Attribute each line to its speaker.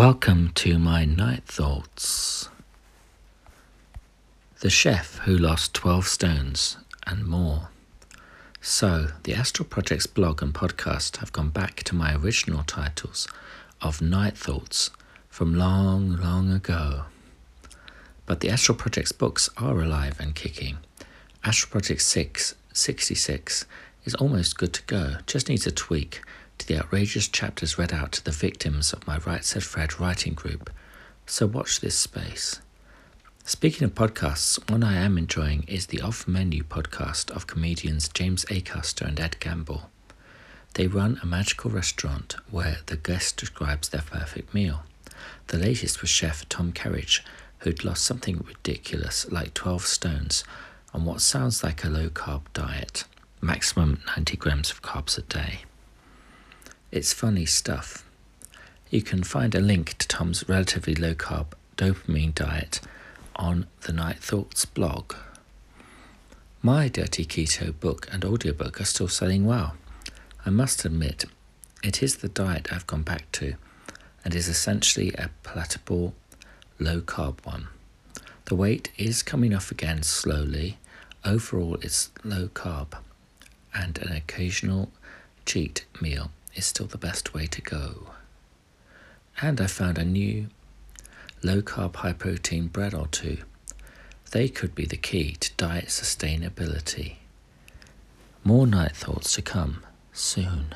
Speaker 1: Welcome to my night thoughts. The chef who lost 12 stones and more. So, the Astral Project's blog and podcast have gone back to my original titles of Night Thoughts from long, long ago. But the Astral Project's books are alive and kicking. Astral Project 6, 66 is almost good to go, just needs a tweak to the outrageous chapters read out to the victims of my Right Said Fred writing group, so watch this space. Speaking of podcasts, one I am enjoying is the Off Menu podcast of comedians James Acaster and Ed Gamble. They run a magical restaurant where the guest describes their perfect meal. The latest was chef Tom Kerridge, who'd lost something ridiculous like 12 stones on what sounds like a low carb diet, maximum 90 grams of carbs a day. It's funny stuff. You can find a link to Tom's relatively low carb dopamine diet on the Night Thoughts blog. My Dirty Keto book and audiobook are still selling well. I must admit, it is the diet I've gone back to and is essentially a palatable low carb one. The weight is coming off again slowly. Overall, it's low carb, and an occasional cheat meal is still the best way to go. And I found a new low carb, high protein bread or two. They could be the key to diet sustainability. More night thoughts to come soon.